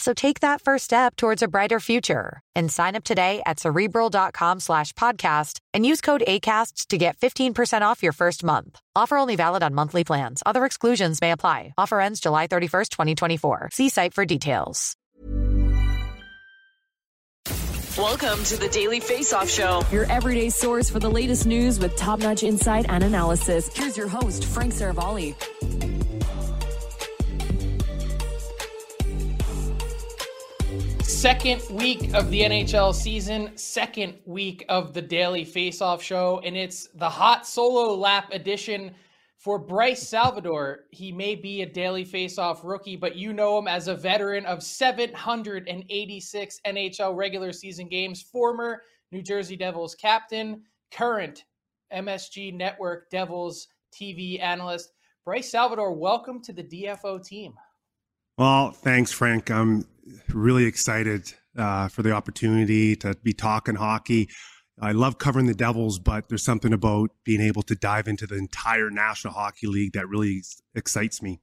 So take that first step towards a brighter future and sign up today at cerebral.com slash podcast and use code ACasts to get 15% off your first month. Offer only valid on monthly plans. Other exclusions may apply. Offer ends July 31st, 2024. See site for details. Welcome to the Daily Face Off Show. Your everyday source for the latest news with top notch insight and analysis. Here's your host, Frank Seravalli. Second week of the NHL season, second week of the Daily Faceoff Show, and it's the hot solo lap edition for Bryce Salvador. He may be a Daily Faceoff rookie, but you know him as a veteran of 786 NHL regular season games, former New Jersey Devils captain, current MSG Network Devils TV analyst. Bryce Salvador, welcome to the DFO team. Well, thanks, Frank. I'm really excited uh, for the opportunity to be talking hockey. I love covering the Devils, but there's something about being able to dive into the entire National Hockey League that really excites me.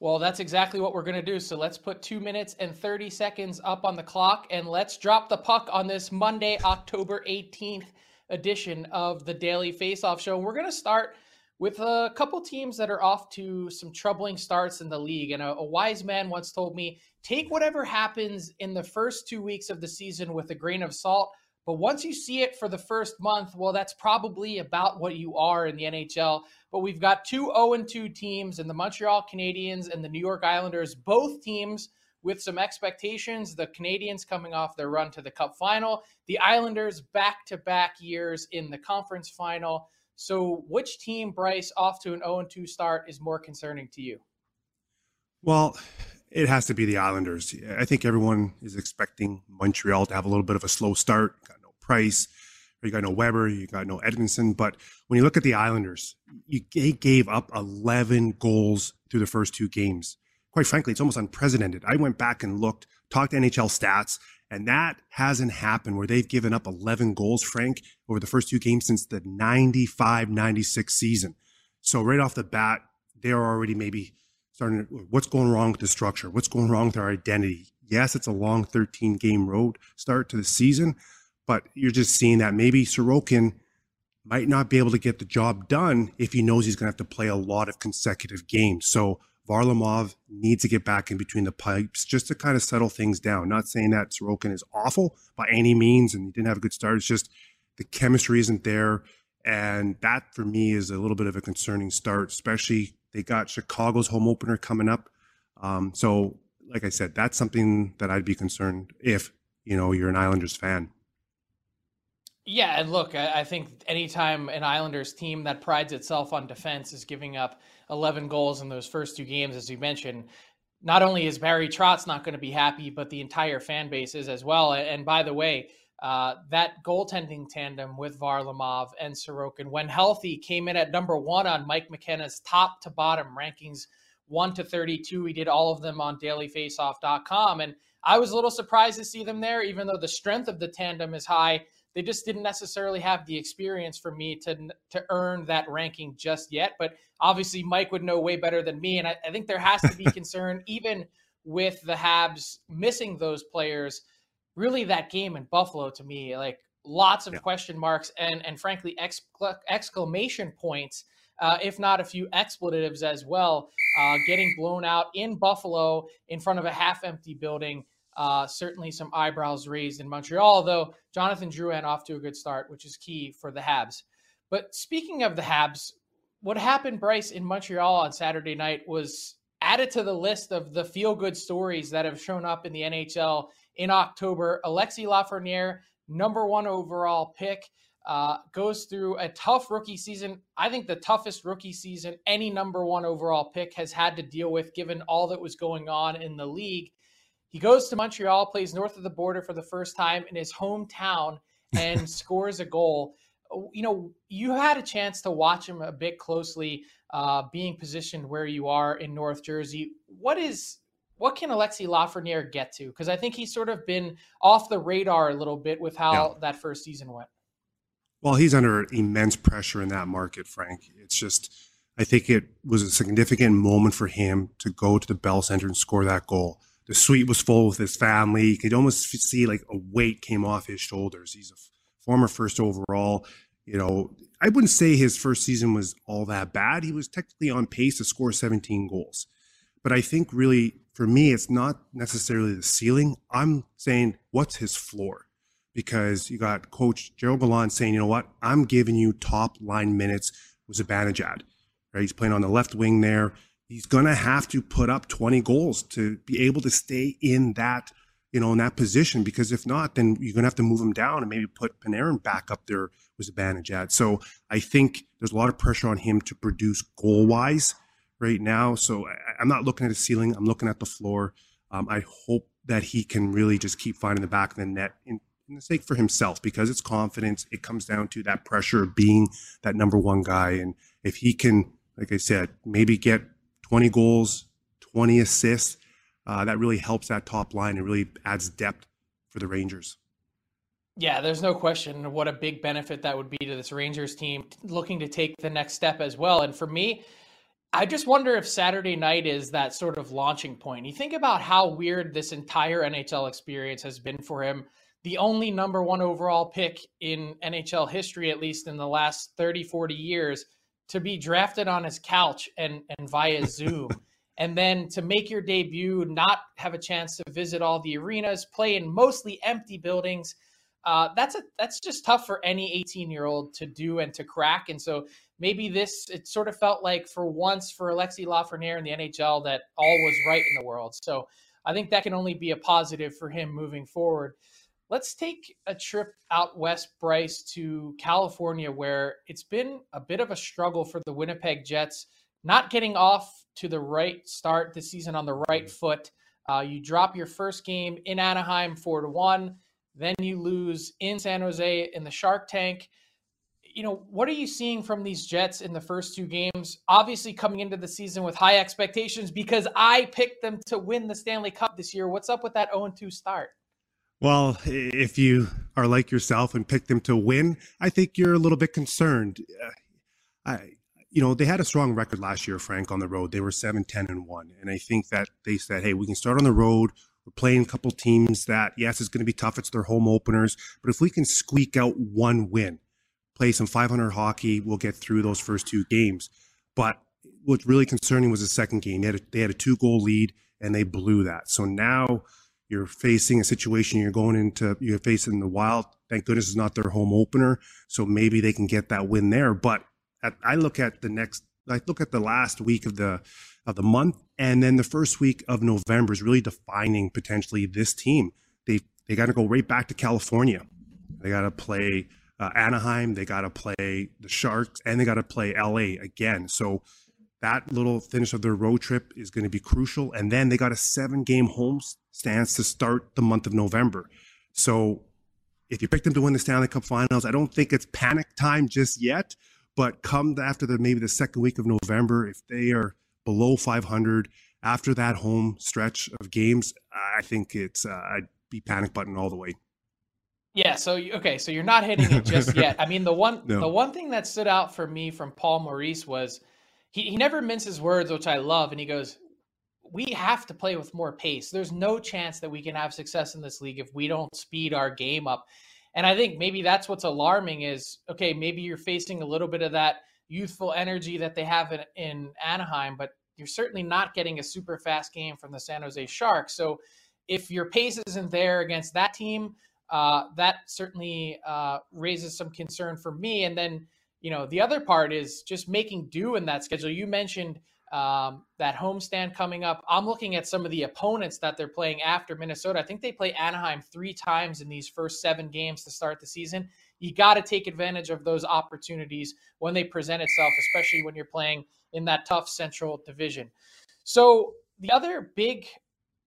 Well, that's exactly what we're going to do. So let's put two minutes and 30 seconds up on the clock and let's drop the puck on this Monday, October 18th edition of the Daily Faceoff Show. We're going to start with a couple teams that are off to some troubling starts in the league. And a, a, wise man once told me take whatever happens in the first two weeks of the season with a grain of salt. But once you see it for the first month, well, that's probably about what you are in the NHL. But we've got two 0 2 teams and the Montreal Canadiens and the New York Islanders, both teams with some expectations. The Canadiens coming off their run to the Cup final, the Islanders back to back years in the conference final. So, which team, Bryce, off to an 0 2 start is more concerning to you? Well, it has to be the Islanders. I think everyone is expecting Montreal to have a little bit of a slow start. You got no Price, you got no Weber, you got no Edmundson. But when you look at the Islanders, you, they gave up 11 goals through the first two games. Quite frankly, it's almost unprecedented. I went back and looked, talked to NHL stats, and that hasn't happened where they've given up 11 goals, Frank, over the first two games since the 95 96 season. So, right off the bat, they're already maybe starting to, what's going wrong with the structure? What's going wrong with our identity? Yes, it's a long 13 game road start to the season, but you're just seeing that maybe Sorokin might not be able to get the job done if he knows he's going to have to play a lot of consecutive games. So, Varlamov needs to get back in between the pipes just to kind of settle things down. Not saying that Sorokin is awful by any means and he didn't have a good start. It's just the chemistry isn't there. And that for me is a little bit of a concerning start, especially they got Chicago's home opener coming up. Um, so, like I said, that's something that I'd be concerned if, you know, you're an Islanders fan. Yeah, and look, I, I think anytime an Islanders team that prides itself on defense is giving up 11 goals in those first two games, as you mentioned, not only is Barry Trotz not going to be happy, but the entire fan base is as well. And by the way, uh, that goaltending tandem with Varlamov and Sorokin, when healthy, came in at number one on Mike McKenna's top to bottom rankings, 1 to 32. We did all of them on dailyfaceoff.com. And I was a little surprised to see them there, even though the strength of the tandem is high. They just didn't necessarily have the experience for me to to earn that ranking just yet. But obviously, Mike would know way better than me, and I, I think there has to be concern even with the Habs missing those players. Really, that game in Buffalo to me, like lots of yeah. question marks and and frankly exclamation points, uh, if not a few expletives as well. Uh, getting blown out in Buffalo in front of a half-empty building Uh, certainly some eyebrows raised in Montreal, though Jonathan Drouin off to a good start, which is key for the Habs. But speaking of the Habs, what happened, Bryce, in Montreal on Saturday night was added to the list of the feel good stories that have shown up in the NHL in October. Alexis Lafreniere, number one overall pick, uh, goes through a tough rookie season. I think the toughest rookie season any number one overall pick has had to deal with, given all that was going on in the league. He goes to Montreal, plays north of the border for the first time in his hometown, and scores a goal. You know, you had a chance to watch him a bit closely, uh, being positioned where you are in North Jersey. What is what can Alexis Lafreniere get to? Because I think he's sort of been off the radar a little bit with how yeah. that first season went. Well, he's under immense pressure in that market, Frank. It's just, I think it was a significant moment for him to go to the Bell Center and score that goal. The suite was full with his family. You could almost see like a weight came off his shoulders. He's a former first overall. You know, I wouldn't say his first season was all that bad. He was technically on pace to score 17 goals. But I think really for me, it's not necessarily the ceiling. I'm saying, what's his floor? because you got coach Gerard Gallant saying, you know what, I'm giving you top line minutes with Zibanejad. Right? He's playing on the left wing there. He's gonna have to put up 20 goals to be able to stay in that, you know, in that position. Because if not, then you're gonna have to move him down and maybe put Panarin back up there with Zibanejad. So I think there's a lot of pressure on him to produce goal wise right now. So I, am not looking at the ceiling. I'm looking at the floor. Um, I hope that he can really just keep finding the back of the net in in the sake for himself because it's confidence. It comes down to that pressure of being that number one guy. And if he can, like I said, maybe get 20 goals, 20 assists, uh, that really helps that top line and really adds depth for the Rangers. Yeah, there's no question what a big benefit that would be to this Rangers team looking to take the next step as well. And for me, I just wonder if Saturday night is that sort of launching point. You think about how weird this entire NHL experience has been for him the only number one overall pick in NHL history, at least in the last 30, 40 years, to be drafted on his couch and, and via Zoom. and then to make your debut, not have a chance to visit all the arenas, play in mostly empty buildings. Uh, that's a that's just tough for any 18 year old to do and to crack. And so maybe this it sort of felt like for once for Alexis Lafreniere in the NHL that all was right in the world. So I think that can only be a positive for him moving forward. Let's take a trip out west, Bryce, to California, where it's been a bit of a struggle for the Winnipeg Jets, not getting off to the right start this season on the right foot. Uh, you drop your first game in Anaheim four to one, then you lose in San Jose in the Shark Tank. You know, what are you seeing from these Jets in the first two games? Obviously, coming into the season with high expectations because I picked them to win the Stanley Cup this year. What's up with that 0 2 start? Well, if you are like yourself and pick them to win, I think you're a little bit concerned. Uh, I, you know, they had a strong record last year, Frank, on the road. They were 7 10 and 1. And I think that they said, hey, we can start on the road. We're playing a couple teams that, yes, it's going to be tough. It's their home openers. But if we can squeak out one win, play some 500 hockey, we'll get through those first two games. But what's really concerning was the second game. They had a, they had a two goal lead and they blew that. So now, you're facing a situation you're going into you're facing the wild thank goodness it's not their home opener so maybe they can get that win there. But at, i look at the next i look at the last week of the of the month and then the first week of november is really defining potentially this team. They they got to go right back to california. They got to play uh, anaheim they got to play the sharks and they got to play la again. So that little finish of their road trip is going to be crucial. And then they got a seven game home stance to start the month of November. So if you pick them to win the Stanley Cup finals, I don't think it's panic time just yet. But come after the maybe the second week of November, if they are below 500 after that home stretch of games, I think it's uh, I'd be panic button all the way. Yeah. So okay. So you're not hitting it just yet. I mean, the one no. the one thing that stood out for me from Paul Maurice was he, he never minces words, which I love. And he goes, We have to play with more pace. There's no chance that we can have success in this league if we don't speed our game up. And I think maybe that's what's alarming is okay, maybe you're facing a little bit of that youthful energy that they have in, in Anaheim, but you're certainly not getting a super fast game from the San Jose Sharks. So if your pace isn't there against that team, uh, that certainly uh, raises some concern for me. And then, you know, the other part is just making do in that schedule. You mentioned um, that homestand coming up. I'm looking at some of the opponents that they're playing after Minnesota. I think they play Anaheim three times in these first seven games to start the season. You got to take advantage of those opportunities when they present itself, especially when you're playing in that tough Central Division. So the other big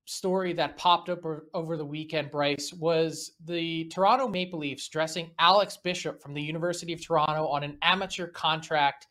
story that popped up over the weekend, Bryce, was the Toronto Maple Leafs dressing Alex Bishop from the University of Toronto on an amateur contract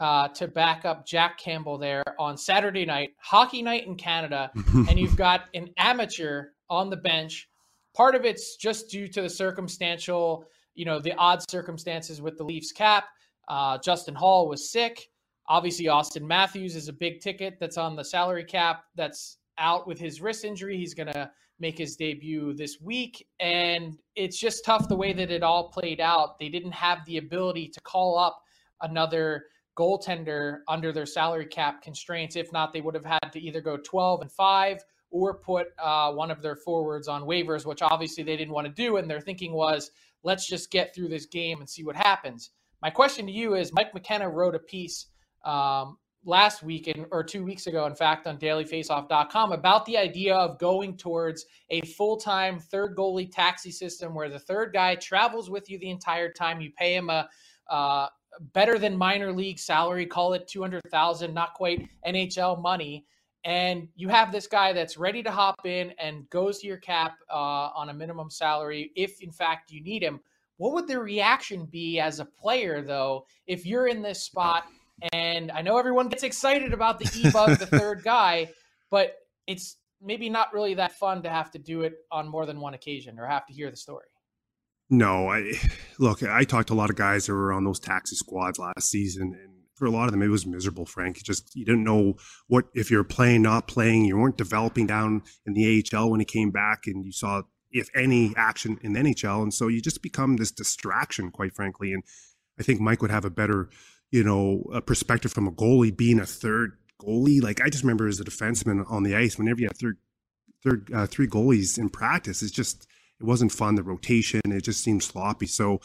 uh, to back up Jack Campbell there on Saturday night, hockey night in Canada, and you've got an amateur on the bench. Part of it's just due to the circumstantial, you know, the odd circumstances with the Leafs cap. Uh, Justin Hall was sick. Obviously, Auston Matthews is a big ticket that's on the salary cap that's out with his wrist injury. He's going to make his debut this week. And it's just tough the way that it all played out. They didn't have the ability to call up another goaltender under their salary cap constraints. If not, they would have had to either go 12 and 5 or put uh, one of their forwards on waivers, which obviously they didn't want to do. And their thinking was, let's just get through this game and see what happens. My question to you is Mike McKenna wrote a piece um, last week in, or two weeks ago, in fact, on dailyfaceoff.com about the idea of going towards a full time third goalie taxi system where the third guy travels with you the entire time. You pay him a, uh, better than minor league salary, call it 200,000, not quite NHL money. And you have this guy that's ready to hop in and goes to your cap uh, on a minimum salary if, in fact, you need him. What would the reaction be as a player, though, if you're in this spot? And I know everyone gets excited about the e bug, the third guy, but it's maybe not really that fun to have to do it on more than one occasion or have to hear the story. No, I look. I talked to a lot of guys that were on those taxi squads last season, and for a lot of them, it was miserable. Frank, just you didn't know what if you're playing, not playing. You weren't developing down in the AHL when he came back, and you saw if any action in the NHL, and so you just become this distraction, quite frankly. And I think Mike would have a better, you know, a perspective from a goalie being a third goalie. Like I just remember as a defenseman on the ice, whenever you have third, third, uh, three goalies in practice, it's just it wasn't fun. The rotation, it just seemed sloppy. So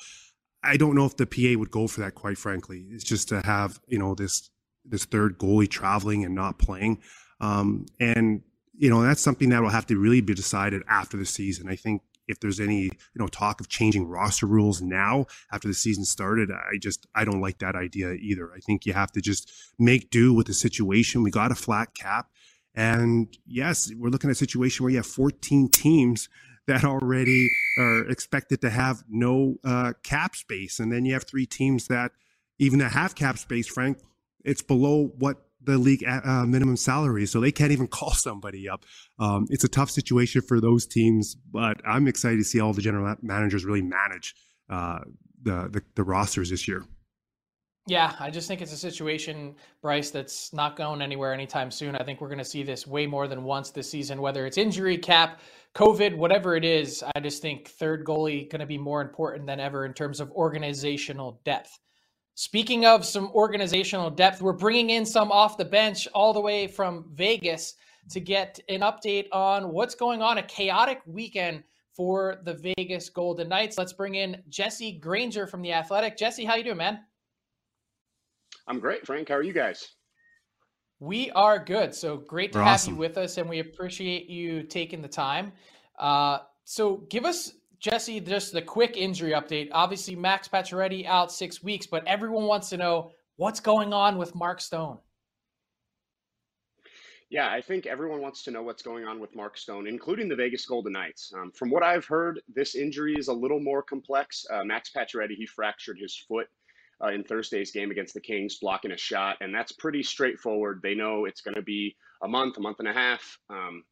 I don't know if the PA would go for that. Quite frankly, it's just to have you know this this third goalie traveling and not playing, um, and you know that's something that will have to really be decided after the season. I think if there's any you know talk of changing roster rules now after the season started i just i don't like that idea either. I think you have to just make do with the situation. We got a flat cap. And yes we're looking at a situation where you have 14 teams that already are expected to have no uh, cap space. And then you have three teams that, even that have cap space, Frank, it's below what the league uh, uh minimum salary, so they can't even call somebody up. Um, it's a tough situation for those teams, but I'm excited to see all the general managers really manage uh, the, the, the rosters this year. Yeah, I just think it's a situation, Bryce, that's not going anywhere anytime soon. I think we're going to see this way more than once this season, whether it's injury, cap, COVID, whatever it is. I just think third goalie going to be more important than ever in terms of organizational depth. Speaking of some organizational depth, we're bringing in some off the bench all the way from Vegas to get an update on what's going on. A chaotic weekend for the Vegas Golden Knights. Let's bring in Jesse Granger from the Athletic. Jesse, how you doing, man? I'm great, Frank. How are you guys? We are good. So great to We're have awesome. you with us, and we appreciate you taking the time. Uh, so give us, Jesse, just the quick injury update. Obviously, Max Pacioretty out six weeks, but everyone wants to know what's going on with Mark Stone. Yeah, I think everyone wants to know what's going on with Mark Stone, including the Vegas Golden Knights. Um, from what I've heard, this injury is a little more complex. Uh, Max Pacioretty, he fractured his foot uh, in Thursday's game against the Kings, blocking a shot, and that's pretty straightforward. They know it's going to be a month, a month and a half. Um,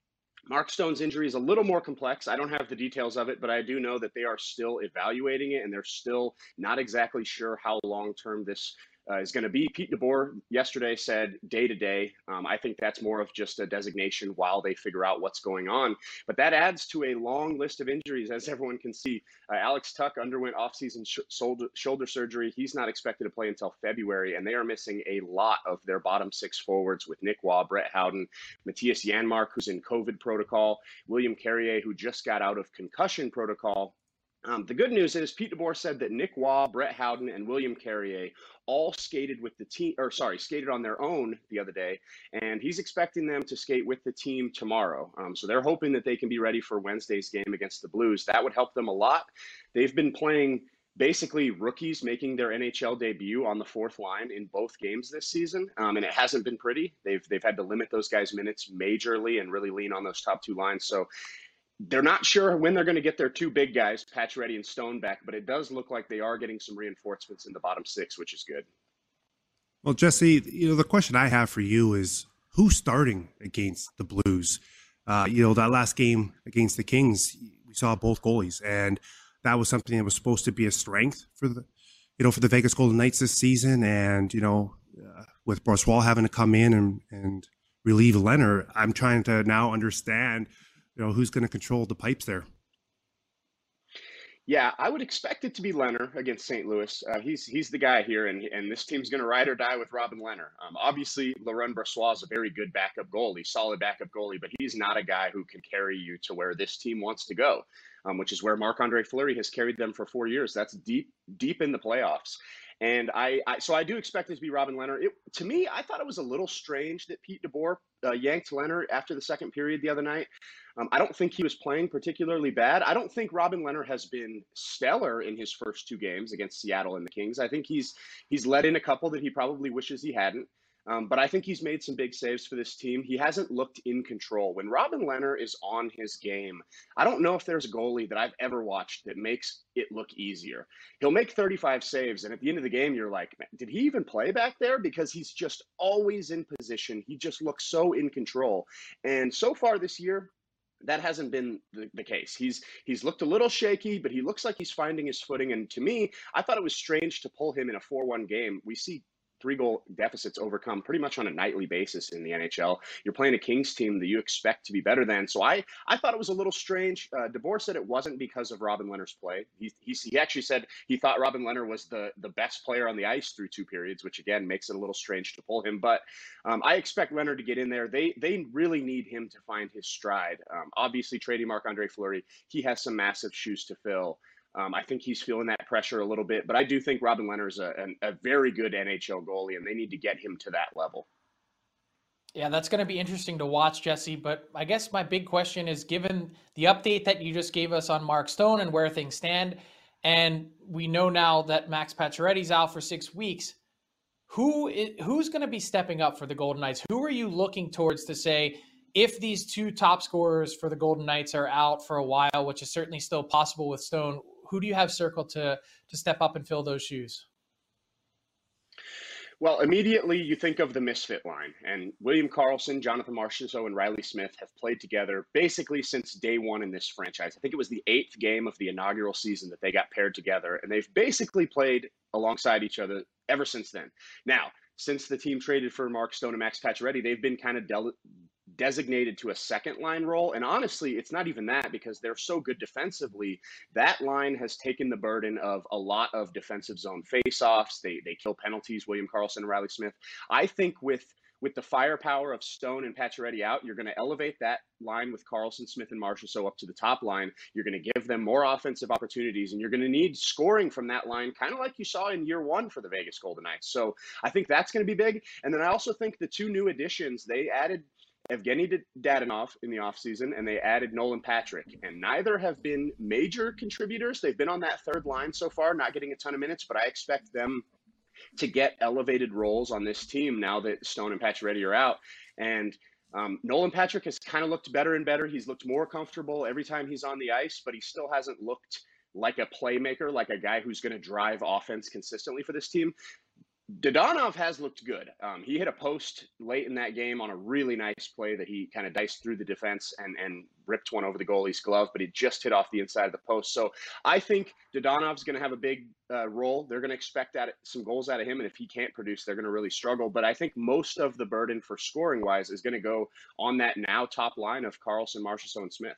Mark Stone's injury is a little more complex. I don't have the details of it, but I do know that they are still evaluating it, and they're still not exactly sure how long term this uh, is going to be. Pete DeBoer yesterday said day to day. Um, I think that's more of just a designation while they figure out what's going on. But that adds to a long list of injuries, as everyone can see. Uh, Alex Tuck underwent offseason sh- shoulder, shoulder surgery. He's not expected to play until February, and they are missing a lot of their bottom six forwards with Nick Roy, Brett Howden, Mattias Janmark, who's in COVID protocol, William Carrier, who just got out of concussion protocol. Um, the good news is Pete DeBoer said that Nick Roy, Brett Howden, and William Carrier all skated with the team, or sorry, skated on their own the other day, and he's expecting them to skate with the team tomorrow. Um, so they're hoping that they can be ready for Wednesday's game against the Blues. That would help them a lot. They've been playing basically rookies making their NHL debut on the fourth line in both games this season, um, and it hasn't been pretty. They've they've had to limit those guys' minutes majorly and really lean on those top two lines. So they're not sure when they're going to get their two big guys, Pacioretty and Stone, back, but it does look like they are getting some reinforcements in the bottom six, which is good. Well, Jesse, you know the question I have for you is who's starting against the Blues? Uh, you know that last game against the Kings, we saw both goalies, and that was something that was supposed to be a strength for the, you know, for the Vegas Golden Knights this season. And you know, uh, with Brossoit having to come in and and relieve Leonard, I'm trying to now understand you know who's going to control the pipes there. Yeah, I would expect it to be Lehner against St. Louis. Uh, he's he's the guy here, and and this team's going to ride or die with Robin Lehner. Um, obviously, Laurent Brossoit is a very good backup goalie, solid backup goalie, but he's not a guy who can carry you to where this team wants to go, um, which is where Marc Andre Fleury has carried them for four years. That's deep deep in the playoffs. And I, I, so I do expect it to be Robin Lehner. It, to me, I thought it was a little strange that Pete DeBoer uh, yanked Lehner after the second period the other night. Um, I don't think he was playing particularly bad. I don't think Robin Lehner has been stellar in his first two games against Seattle and the Kings. I think he's he's let in a couple that he probably wishes he hadn't. Um, but I think he's made some big saves for this team. He hasn't looked in control. When Robin Lehner is on his game, I don't know if there's a goalie that I've ever watched that makes it look easier. He'll make 35 saves, and at the end of the game, you're like, did he even play back there? Because he's just always in position. He just looks so in control. And so far this year, that hasn't been the, the, case. He's he's looked a little shaky, but he looks like he's finding his footing. And to me, I thought it was strange to pull him in a 4-1 game. We see three goal deficits overcome pretty much on a nightly basis in the NHL. You're playing a Kings team that you expect to be better than. So I, I thought it was a little strange. Uh, DeBoer said it wasn't because of Robin Lehner's play. He, he, he actually said he thought Robin Lehner was the, the best player on the ice through two periods, which again makes it a little strange to pull him. But um, I expect Lehner to get in there. They, they really need him to find his stride. Um, obviously, trading Marc Andre Fleury, he has some massive shoes to fill. Um, I think he's feeling that pressure a little bit, but I do think Robin Lehner is a, a, a very good NHL goalie, and they need to get him to that level. Yeah, that's going to be interesting to watch, Jesse. But I guess my big question is given the update that you just gave us on Mark Stone and where things stand, and we know now that Max Pacioretty's out for six weeks, who is, who's going to be stepping up for the Golden Knights? Who are you looking towards to say, if these two top scorers for the Golden Knights are out for a while, which is certainly still possible with Stone, who do you have circled to to step up and fill those shoes? Well, immediately you think of the misfit line, and William Karlsson, Jonathan Marchessault, and Reilly Smith have played together basically since day one in this franchise. I think it was the eighth game of the inaugural season that they got paired together, and they've basically played alongside each other ever since then. Now, since the team traded for Mark Stone and Max Pacioretty, they've been kind of del- designated to a second line role. And honestly, it's not even that because they're so good defensively. That line has taken the burden of a lot of defensive zone faceoffs. They they kill penalties. William Karlsson and Reilly Smith. I think with with the firepower of Stone and Pacioretty out, you're going to elevate that line with Karlsson, Smith, and Marchessault up to the top line. You're going to give them more offensive opportunities, and you're going to need scoring from that line, kind of like you saw in year one for the Vegas Golden Knights. So I think that's going to be big. And then I also think the two new additions, they added Evgeny Dadonov in the offseason, and they added Nolan Patrick. And neither have been major contributors. They've been on that third line so far, not getting a ton of minutes, but I expect them to get elevated roles on this team now that Stone and Pacioretty are out. And um, Nolan Patrick has kind of looked better and better. He's looked more comfortable every time he's on the ice, but he still hasn't looked like a playmaker, like a guy who's going to drive offense consistently for this team. Dadonov has looked good. Um, he hit a post late in that game on a really nice play that he kind of diced through the defense and, and ripped one over the goalie's glove, but he just hit off the inside of the post. So I think Dadonov's going to have a big uh, role. They're going to expect that some goals out of him, and if he can't produce, they're going to really struggle. But I think most of the burden for scoring wise is going to go on that now top line of Karlsson, Marchessault, and Smith.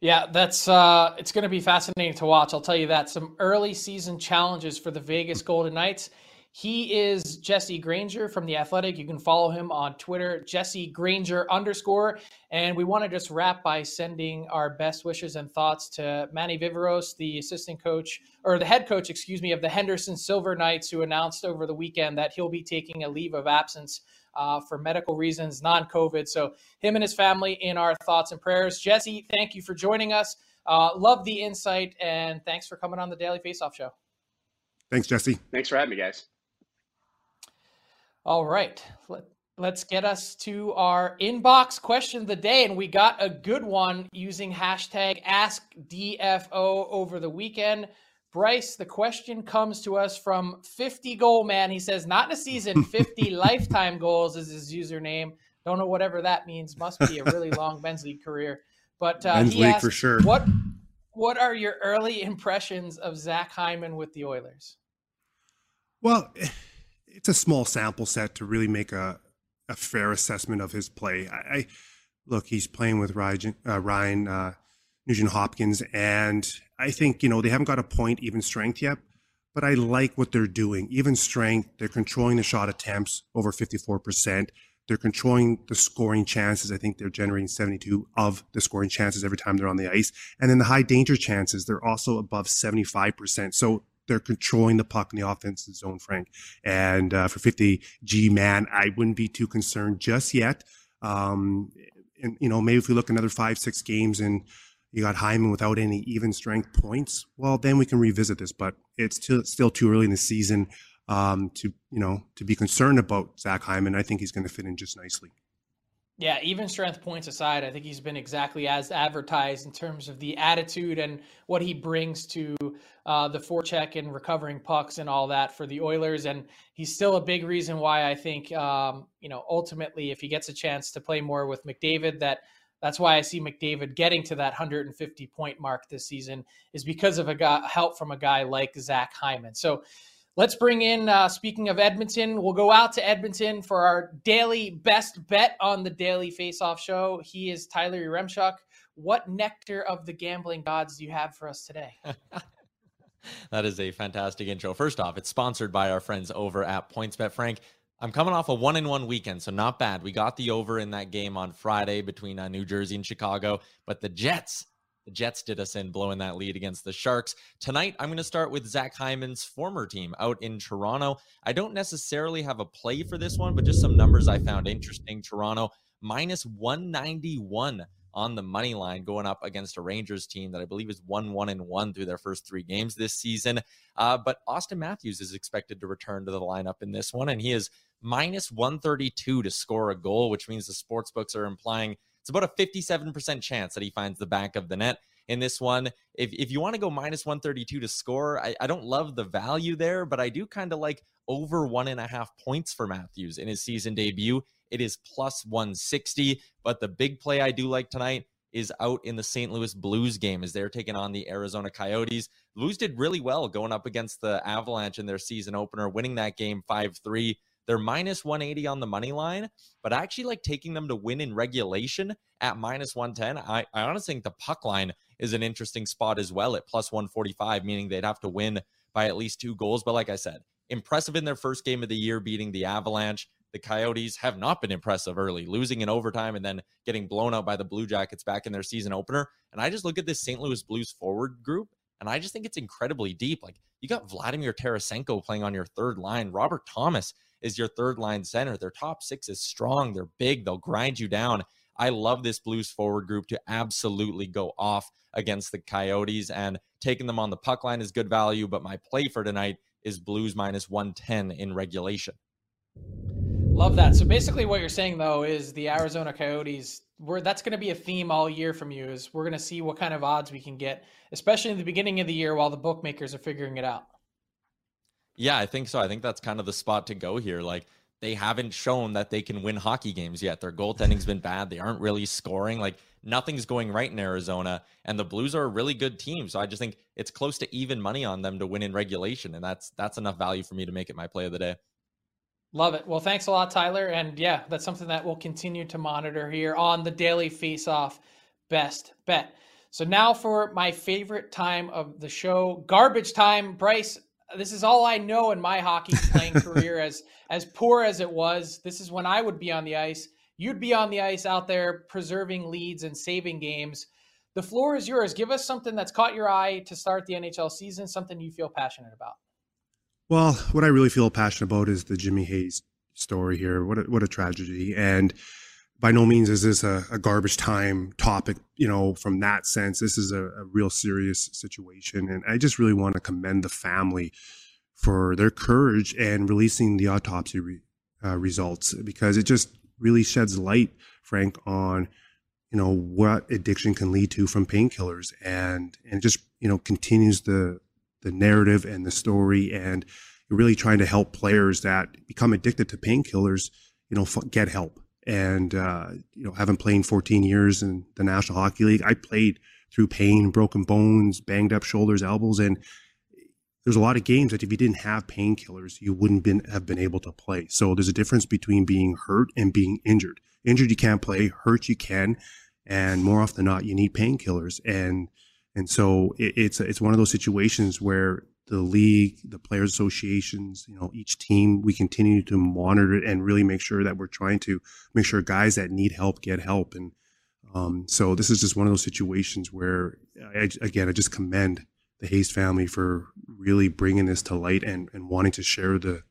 Yeah, that's uh, it's going to be fascinating to watch. I'll tell you that some early season challenges for the Vegas Golden Knights. He is Jesse Granger from The Athletic. You can follow him on Twitter, Jesse Granger underscore. And we want to just wrap by sending our best wishes and thoughts to Manny Viveros, the assistant coach, or the head coach, excuse me, of the Henderson Silver Knights, who announced over the weekend that he'll be taking a leave of absence uh, for medical reasons, non COVID. So, him and his family in our thoughts and prayers. Jesse, thank you for joining us. Uh, love the insight, and thanks for coming on the Daily Faceoff Show. Thanks, Jesse. Thanks for having me, guys. All right. Let, let's get us to our inbox question of the day. And we got a good one using hashtag AskDFO over the weekend. Bryce, the question comes to us from 50 Goal Man. He says, not in a season, 50 lifetime goals is his username. Don't know whatever that means. Must be a really long men's league career. But uh, men's he league asked, for sure. What, what are your early impressions of Zach Hyman with the Oilers? Well, it's a small sample set to really make a, a fair assessment of his play. I, I look, he's playing with Ryan, uh, Ryan uh, Nugent Hopkins, and I think you know they haven't got a point even strength yet, but I like what they're doing. Even strength, they're controlling the shot attempts over fifty four percent. They're controlling the scoring chances. I think they're generating 72 of the scoring chances every time they're on the ice. And then the high danger chances, they're also above 75%. So they're controlling the puck in the offensive zone, Frank. And uh, for 50 G man, I wouldn't be too concerned just yet. Um, and you know, maybe if we look another five, six games and you got Hyman without any even strength points, well, then we can revisit this. But it's still still too early in the season um, to you know to be concerned about Zach Hyman. I think he's going to fit in just nicely. Yeah, even strength points aside, I think he's been exactly as advertised in terms of the attitude and what he brings to uh, the forecheck and recovering pucks and all that for the Oilers. And he's still a big reason why I think, um, you know, ultimately, if he gets a chance to play more with McDavid, that that's why I see McDavid getting to that 150 point mark this season is because of a guy, help from a guy like Zach Hyman. So Let's bring in, uh, speaking of Edmonton, we'll go out to Edmonton for our daily best bet on the Daily Faceoff Show. He is Tyler Yaremchuk. What nectar of the gambling gods do you have for us today? that is a fantastic intro. First off, it's sponsored by our friends over at PointsBet. Frank, I'm coming off a one in one weekend, so not bad. We got the over in that game on Friday between uh, New Jersey and Chicago, but the Jets the Jets did us in blowing that lead against the Sharks. Tonight, I'm going to start with Zach Hyman's former team out in Toronto. I don't necessarily have a play for this one, but just some numbers I found interesting. Toronto minus 191 on the money line going up against a Rangers team that I believe is one one and one through their first three games this season. Uh, but Auston Matthews is expected to return to the lineup in this one, and he is minus 132 to score a goal, which means the sports books are implying it's about a 57% chance that he finds the back of the net in this one. If, if you want to go minus 132 to score, I, I don't love the value there, but I do kind of like over one and a half points for Matthews in his season debut. It is plus 160. But the big play I do like tonight is out in the St. Louis Blues game as they're taking on the Arizona Coyotes. Blues did really well going up against the Avalanche in their season opener, winning that game 5 3. They're minus 180 on the money line, but I actually like taking them to win in regulation at minus 110. I, I honestly think the puck line is an interesting spot as well at plus 145, meaning they'd have to win by at least two goals. But like I said, impressive in their first game of the year, beating the Avalanche. The Coyotes have not been impressive early, losing in overtime and then getting blown out by the Blue Jackets back in their season opener. And I just look at this St. Louis Blues forward group and I just think it's incredibly deep. Like you got Vladimir Tarasenko playing on your third line, Robert Thomas is your third line center. Their top six is strong. They're big. They'll grind you down. I love this Blues forward group to absolutely go off against the Coyotes and taking them on the puck line is good value. But my play for tonight is Blues minus 110 in regulation. Love that. So basically, what you're saying though is the Arizona Coyotes. We're, that's going to be a theme all year from you. Is we're going to see what kind of odds we can get, especially in the beginning of the year while the bookmakers are figuring it out. Yeah, I think so. I think that's kind of the spot to go here. Like they haven't shown that they can win hockey games yet. Their goaltending's been bad. They aren't really scoring. Like nothing's going right in Arizona, and the Blues are a really good team. So I just think it's close to even money on them to win in regulation, and that's that's enough value for me to make it my play of the day. Love it. Well, thanks a lot, Tyler. And yeah, that's something that we'll continue to monitor here on the Daily Face Off Best Bet. So now for my favorite time of the show, garbage time. Bryce, this is all I know in my hockey playing career. As as poor as it was, this is when I would be on the ice. You'd be on the ice out there preserving leads and saving games. The floor is yours. Give us something that's caught your eye to start the NHL season, something you feel passionate about. Well, what I really feel passionate about is the Jimmy Hayes story here. What a, what a tragedy. And by no means is this a, a, garbage time topic, you know, from that sense. This is a, a, real serious situation. And I just really want to commend the family for their courage and releasing the autopsy re, uh, results because it just really sheds light, Frank, on, you know, what addiction can lead to from painkillers and, and just, you know, continues the, the narrative and the story and really trying to help players that become addicted to painkillers, you know, get help and uh, you know, having played 14 years in the National Hockey League, I played through pain, broken bones, banged up shoulders, elbows, and there's a lot of games that if you didn't have painkillers, you wouldn't been, have been able to play. So there's a difference between being hurt and being injured. Injured you can't play, hurt you can, and more often than not, you need painkillers. And and so it, it's it's one of those situations where the league, the players associations, you know, each team, we continue to monitor it and really make sure that we're trying to make sure guys that need help get help. And um, so this is just one of those situations where, I, again, I just commend the Hayes family for really bringing this to light and, and wanting to share the,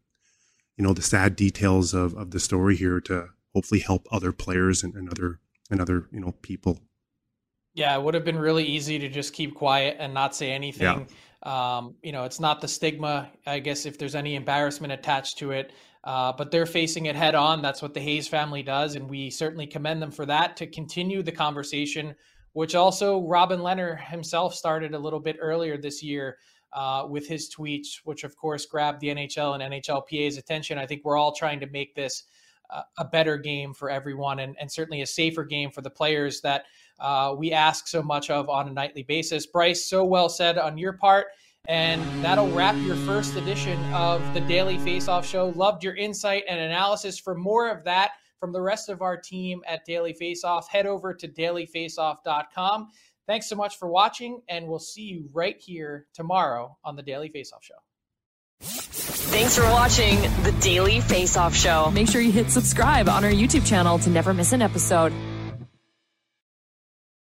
you know, the sad details of, of the story here to hopefully help other players and, and other and other you know people. Yeah, it would have been really easy to just keep quiet and not say anything. Yeah um, you know, it's not the stigma, I guess, if there's any embarrassment attached to it. Uh, but they're facing it head on. That's what the Hayes family does. And we certainly commend them for that to continue the conversation, which also Robin Lehner himself started a little bit earlier this year uh, with his tweets, which of course grabbed the NHL and NHLPA's attention. I think we're all trying to make this uh, a better game for everyone and, and certainly a safer game for the players that uh, we ask so much of on a nightly basis. Bryce, so well said on your part. And that'll wrap your first edition of the Daily Faceoff Show. Loved your insight and analysis. For more of that from the rest of our team at Daily Faceoff, head over to dailyfaceoff.com. Thanks so much for watching, and we'll see you right here tomorrow on the Daily Faceoff Show. Thanks for watching the Daily Faceoff Show. Make sure you hit subscribe on our YouTube channel to never miss an episode.